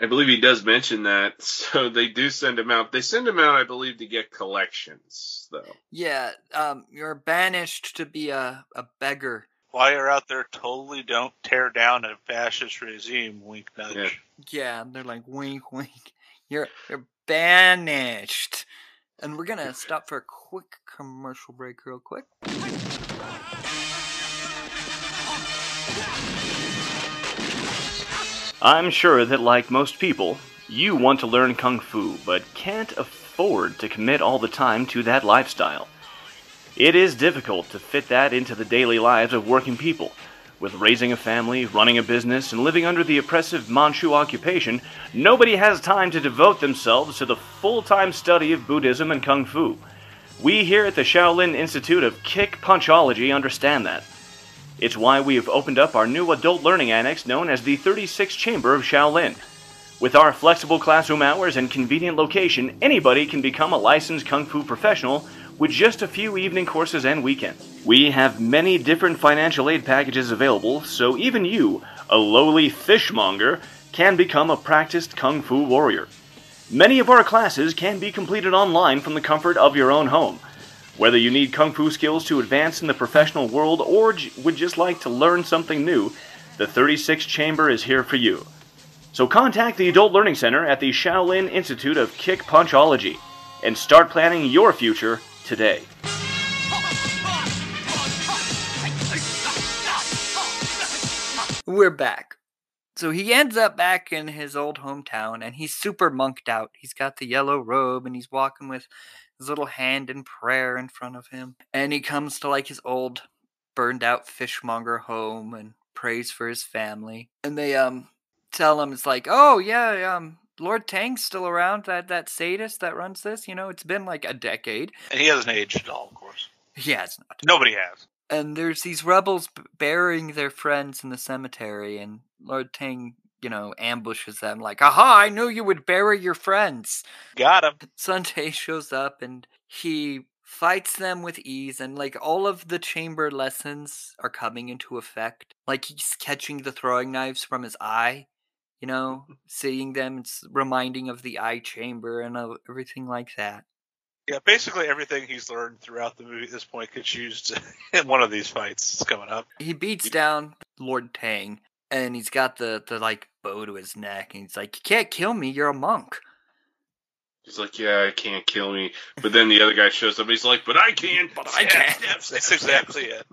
I believe he does mention that. So they do send him out. They send him out, I believe, to get collections though. Yeah, um, you're banished to be a, a beggar. While you're out there, totally don't tear down a fascist regime. Wink nudge. Yeah. Yeah, and they're like, wink, wink. You're you're banished. And we're gonna stop for a quick commercial break, real quick. I'm sure that, like most people, you want to learn Kung Fu, but can't afford to commit all the time to that lifestyle. It is difficult to fit that into the daily lives of working people. With raising a family, running a business, and living under the oppressive Manchu occupation, nobody has time to devote themselves to the full time study of Buddhism and Kung Fu. We here at the Shaolin Institute of Kick Punchology understand that. It's why we have opened up our new adult learning annex known as the 36 Chamber of Shaolin. With our flexible classroom hours and convenient location, anybody can become a licensed Kung Fu professional with just a few evening courses and weekends. We have many different financial aid packages available, so even you, a lowly fishmonger, can become a practiced Kung Fu warrior. Many of our classes can be completed online from the comfort of your own home. Whether you need kung fu skills to advance in the professional world or j- would just like to learn something new, the 36 Chamber is here for you. So contact the Adult Learning Center at the Shaolin Institute of Kick Punchology and start planning your future today. We're back. So he ends up back in his old hometown and he's super monked out. He's got the yellow robe and he's walking with his little hand in prayer in front of him. And he comes to like his old burned out fishmonger home and prays for his family. And they um tell him it's like, "Oh, yeah, um Lord Tang's still around, that that sadist that runs this. You know, it's been like a decade. And he hasn't aged at all, of course. He has not. Nobody has. and there's these rebels b- burying their friends in the cemetery and lord tang you know ambushes them like aha i knew you would bury your friends Got him. Sante shows up and he fights them with ease and like all of the chamber lessons are coming into effect like he's catching the throwing knives from his eye you know mm-hmm. seeing them it's reminding of the eye chamber and everything like that Yeah, basically everything he's learned throughout the movie at this point gets used in one of these fights that's coming up. he beats down Lord Tang, and he's got the the like bow to his neck, and he's like, "You can't kill me. You're a monk." He's like, yeah, I can't kill me. But then the other guy shows up. He's like, but I can. But I Yeah, can. yeah, That's exactly it.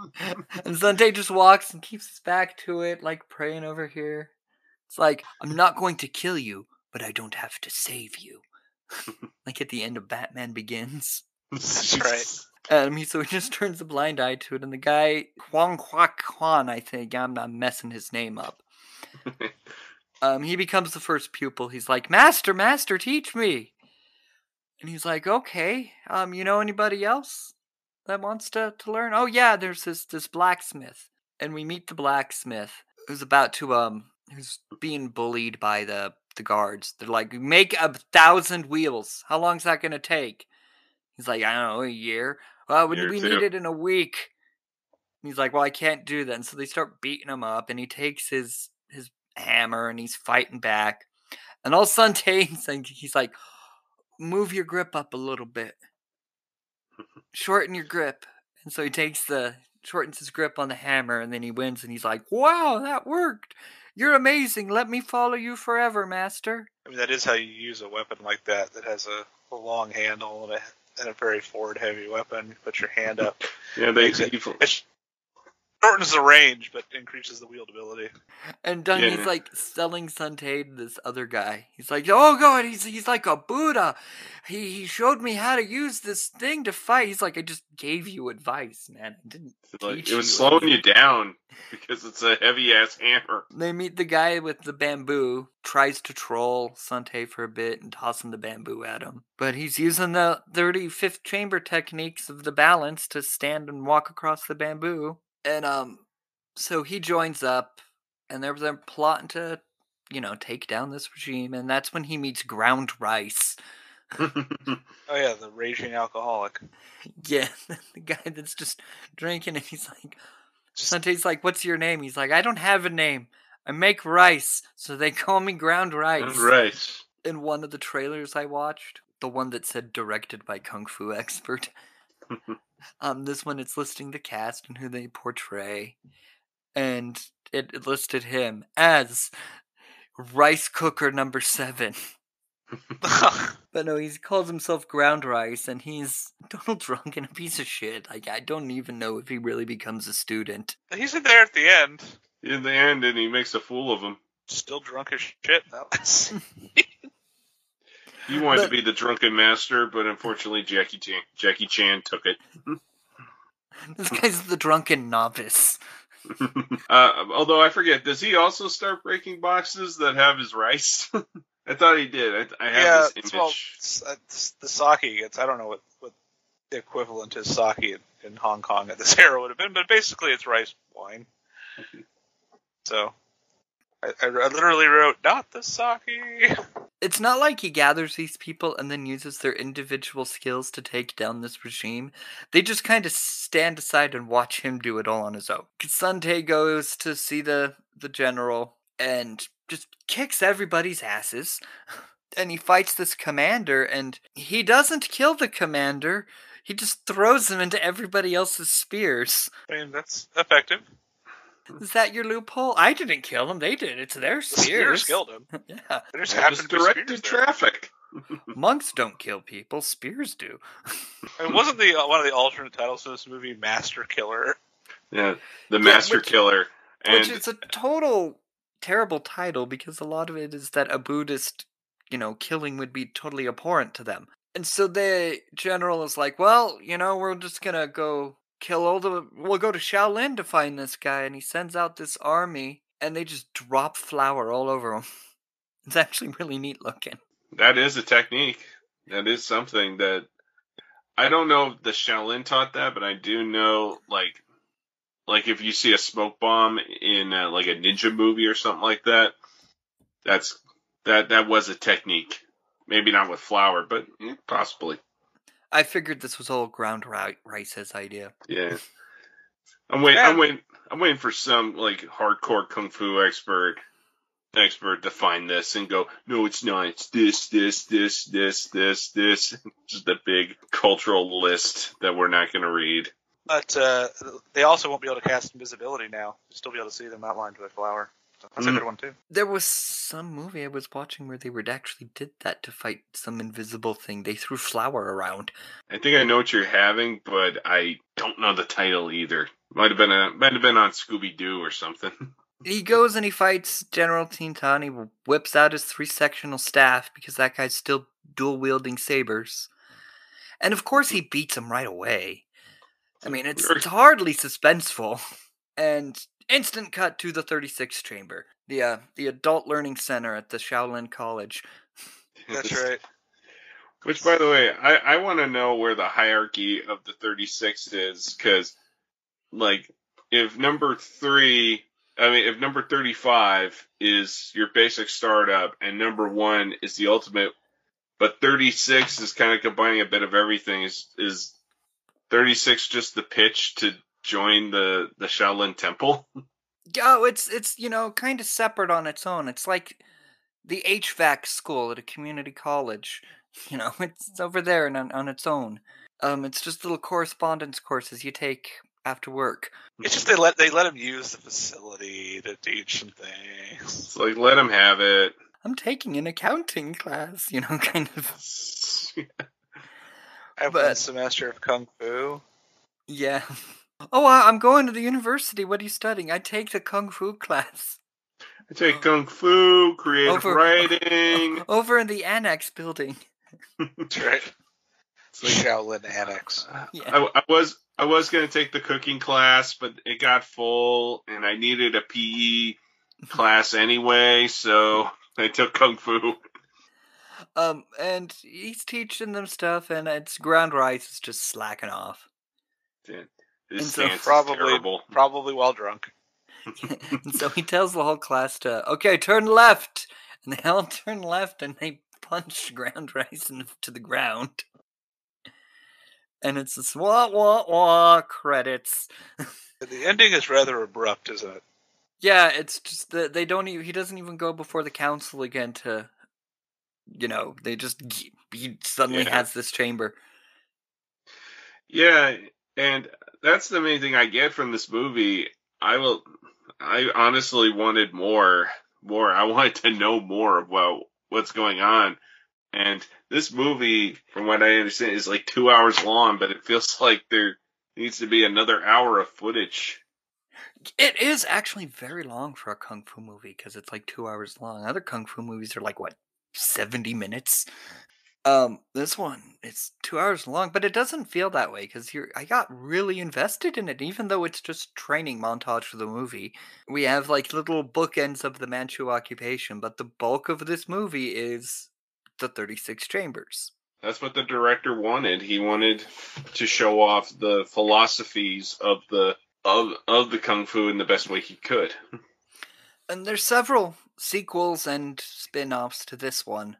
and Sante just walks and keeps his back to it, like praying over here. It's like, "I'm not going to kill you, but I don't have to save you." like at the end of Batman Begins. That's right. Um, he so he just turns a blind eye to it, and the guy Huang Kwak Kwan, I think I'm not messing his name up. Um, he becomes the first pupil. He's like, "Master, master, teach me." And he's like, "Okay. Um, you know anybody else that wants to to learn?" Oh yeah, there's this this blacksmith, and we meet the blacksmith who's about to um who's being bullied by the the guards. They're like, "Make a thousand wheels. How long's that gonna take?" He's like, "I don't know, a year." Well, we, we need it in a week. And he's like, "Well, I can't do that." And so they start beating him up, and he takes his his hammer and he's fighting back. And all of a sudden, Tane's like, he's like, "Move your grip up a little bit, shorten your grip." And so he takes the shortens his grip on the hammer, and then he wins. And he's like, "Wow, that worked! You're amazing. Let me follow you forever, master." I mean, that is how you use a weapon like that that has a, a long handle and a, and a very forward heavy weapon. You put your hand up. Yeah, they, Makes it- he, It's, shortens the range, but increases the wieldability. And Dung, he's Yeah. like selling Sante to this other guy. He's like, "Oh God, he's he's like a Buddha. He he showed me how to use this thing to fight." He's like, "I just gave you advice, man. I didn't." Like, teach it was you slowing you down because it's a heavy ass hammer. They meet the guy with the bamboo, tries to troll Sante for a bit and tossing the bamboo at him. But he's using the 35th chamber techniques of the balance to stand and walk across the bamboo. And um so he joins up and they're, they're plotting to, you know, take down this regime and that's when he meets Ground Rice. Oh yeah, the raging alcoholic. Yeah, the guy that's just drinking and he's like Sante's like, "What's your name?" He's like, "I don't have a name. I make rice, so they call me Ground Rice." right. in one of the trailers I watched, the one that said directed by Kung Fu Expert. Um, this one it's listing the cast and who they portray, and it, it listed him as Rice Cooker Number Seven. But no, he calls himself Ground Rice, and he's Donald Drunk and a piece of shit. Like I don't even know if he really becomes a student. He's in there at the end, In the end, and he makes a fool of him. still drunk as shit. That was- He wanted But- to be the drunken master, but unfortunately, Jackie Chan, Jackie Chan took it. This guy's the drunken novice. uh, although I forget, does he also start breaking boxes that have his rice? I thought he did. I, I have yeah, this image. well, it's, it's the sake. It's I don't know what what the equivalent is sake in, in Hong Kong at this era would have been, but basically it's rice wine. So I, I, I literally wrote not the sake. It's not like he gathers these people and then uses their individual skills to take down this regime. They just kind of stand aside and watch him do it all on his own. Sante goes to see the the general and just kicks everybody's asses. And he fights this commander and he doesn't kill the commander. He just throws him into everybody else's spears. I mean that's effective. Is that your loophole? I didn't kill him. They did. It's their The spears spears. killed him. yeah. There just happened was to be spears directed there. traffic. Monks don't kill people. Spears do. I mean, wasn't the uh, one of the alternate titles to this movie Master Killer? Yeah, the master which- killer. And Which is a total terrible title because a lot of it is that a Buddhist, you know, killing would be totally abhorrent to them. And so the general is like, well, you know, we're just gonna go kill all the. We'll go to Shaolin to find this guy. And he sends out this army and they just drop flour all over him. It's actually really neat looking. that is a technique. That is something that I don't know if the Shaolin taught that, but I do know like like if you see a smoke bomb in uh, like a ninja movie or something like that, that's that that was a technique. Maybe not with flour, but possibly. I figured this was all ground ri- rice's idea. Yeah. I'm waiting. Yeah. I'm waiting. I'm waiting for some like hardcore kung fu expert expert to find this and go, no, it's not. It's this, this, this, this, this, this. Just a big cultural list that we're not going to read. But uh, they also won't be able to cast invisibility now. You'll still be able to see them outlined by flower. So that's a Mm. good one too. There was some movie I was watching where they would actually did that to fight some invisible thing. They threw flour around. I think I know what you're having, but I don't know the title either. Might have been a might have been on Scooby Doo or something. He goes and he fights General Tien Ta. He whips out his three sectional staff because that guy's still dual wielding sabers. And of course, he beats him right away. I mean, it's, it's hardly suspenseful. And instant cut to the 36th chamber, the uh, the adult learning center at the Shaolin College. That's right. Which, by the way, I, I want to know where the hierarchy of the 36 is, because, like, if number three, I mean, if number 35 is your basic startup and number one is the ultimate, but 36 is kind of combining a bit of everything, is, is 36 just the pitch to join the, the Shaolin Temple? Oh, it's it's you know kind of separate on its own. It's like the HVAC school at a community college. You know, it's over there and on, on its own. Um, it's just little correspondence courses you take after work. It's just they let they let him use the facility to teach some things. Like, let him have it. I'm taking an accounting class. You know, kind of. I have one semester of kung fu. Yeah. Oh, I- I'm going to the university. What are you studying? I take the kung fu class I take kung fu, creative Over- writing. over in the annex building. That's right. It's the Shaolin Annex. Yeah. I, I was I was gonna take the cooking class, but it got full, and I needed a PE class anyway, so I took kung fu. Um, and he's teaching them stuff, and it's ground rice is just slacking off. This And so stance is probably- terrible. Probably while drunk. and so he tells the whole class to, okay, turn left. And they all turn left and they punch ground rice into the ground. And it's this wah wah wah credits. The ending is rather abrupt, isn't it? Yeah, it's just that they don't even, he doesn't even go before the council again to, you know, they just, he suddenly Yeah. has this chamber. Yeah, and that's the main thing I get from this movie. I will. I honestly wanted more. More. I wanted to know more about what's going on. And this movie, from what I understand, is like two hours long, but it feels like there needs to be another hour of footage. It is actually very long for a kung fu movie because it's like two hours long. Other kung fu movies are like what, seventy minutes. Um, this one it's two hours long, but it doesn't feel that way because you're. I got really invested in it, even though it's just training montage for the movie. We have like little bookends of the Manchu occupation, but the bulk of this movie is the thirty six chambers. That's what the director wanted. He wanted to show off the philosophies of the of of the kung fu in the best way he could. And there's several sequels and spin-offs to this one.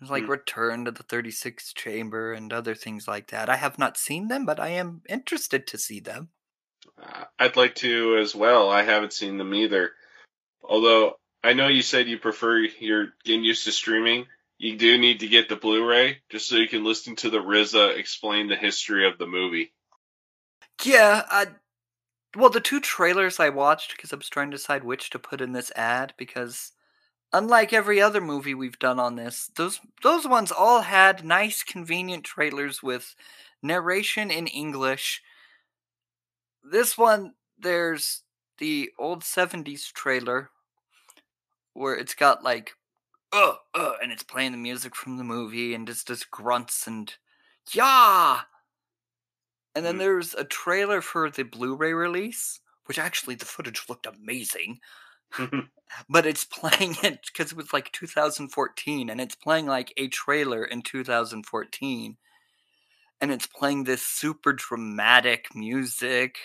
There's like Hmm. Return to the 36th Chamber and other things like that. I have not seen them, but I am interested to see them. Uh, I'd like to as well. I haven't seen them either. Although I know you said you prefer you're getting used to streaming. You do need to get the Blu-ray just so you can listen to the RZA explain the history of the movie. Yeah, I well, the two trailers I watched because I was trying to decide which to put in this ad because unlike every other movie we've done on this, those those ones all had nice convenient trailers with narration in English. This one there's the old 70s trailer where it's got like uh uh and it's playing the music from the movie and it's just grunts and yeah and then Mm. there's a trailer for the Blu-ray release, which actually the footage looked amazing. But it's playing it because it was like 2014, and it's playing like a trailer in 2014, and it's playing this super dramatic music.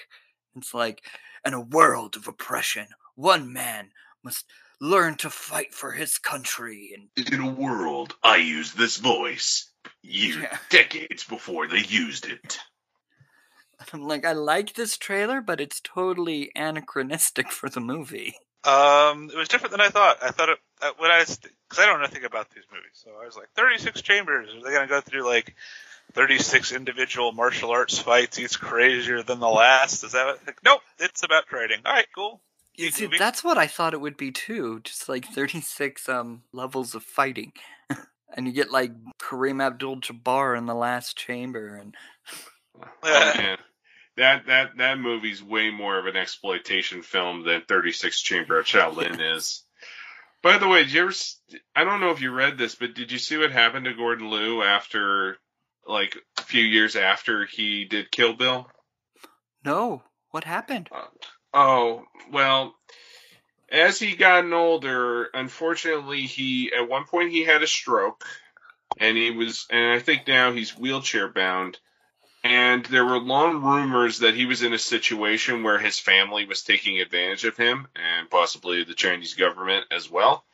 It's like, in a world of oppression, one man must learn to fight for his country, and In a world, I use this voice. Years, Yeah. decades before they used it. I'm like, I like this trailer, but it's totally anachronistic for the movie. Um, it was different than I thought. I thought it uh, when I was because I don't know nothing about these movies, so I was like, 36 chambers. Are they gonna go through like 36 individual martial arts fights, each crazier than the last? Is that what, like, nope? It's about trading. All right, cool. You see, movie. that's what I thought it would be too. Just like 36 um levels of fighting. and you get like Kareem Abdul Jabbar in the last chamber and Oh man, that that that movie's way more of an exploitation film than Thirty Six Chamber of Shaolin is. By the way, did you ever? I don't know if you read this, but did you see what happened to Gordon Liu after, like, a few years after he did Kill Bill? no, what happened? Uh, oh, well, as he gotten older, unfortunately, he at one point he had a stroke, and he was, and I think now he's wheelchair bound. And there were long rumors that he was in a situation where his family was taking advantage of him, and possibly the Chinese government as well.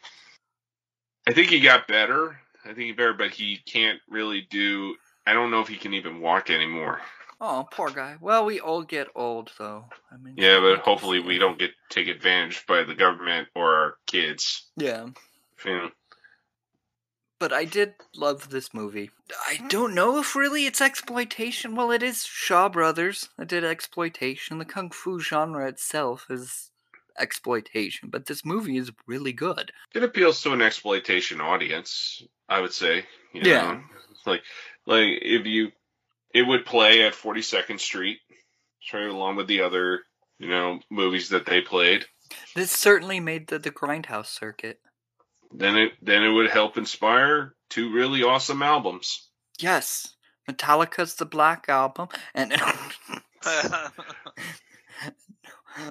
I think he got better. I think he better, but he can't really do. I don't know if he can even walk anymore. Oh, poor guy. Well, we all get old though. I mean Yeah, but hopefully we don't get take advantage by the government or our kids. Yeah. You know. But I did love this movie. I hmm. don't know if really it's exploitation. Well, it is Shaw Brothers that did exploitation. The kung fu genre itself is exploitation, but this movie is really good. It appeals to an exploitation audience, I would say. You Yeah. Know? It's like like if you it would play at 42nd Street Right along with the other, you know, movies that they played. This certainly made the, the Grindhouse circuit. Then it then it would help inspire two really awesome albums. Yes, Metallica's The Black Album, and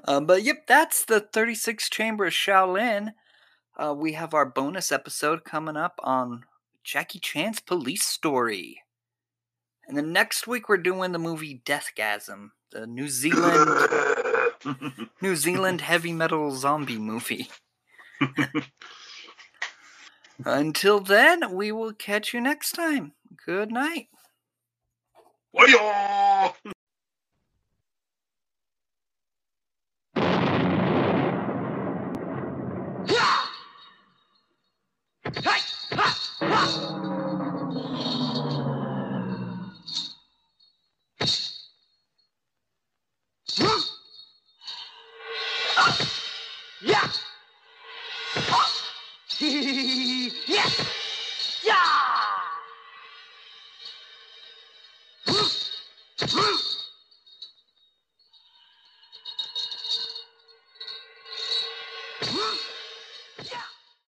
um, but yep, that's the 36 Chamber of Shaolin. Uh, we have our bonus episode coming up on Jackie Chan's police story. And then next week we're doing the movie Deathgasm, the New Zealand New Zealand heavy metal zombie movie. Until then, we will catch you next time. Good night. Why-yaw! Yeah!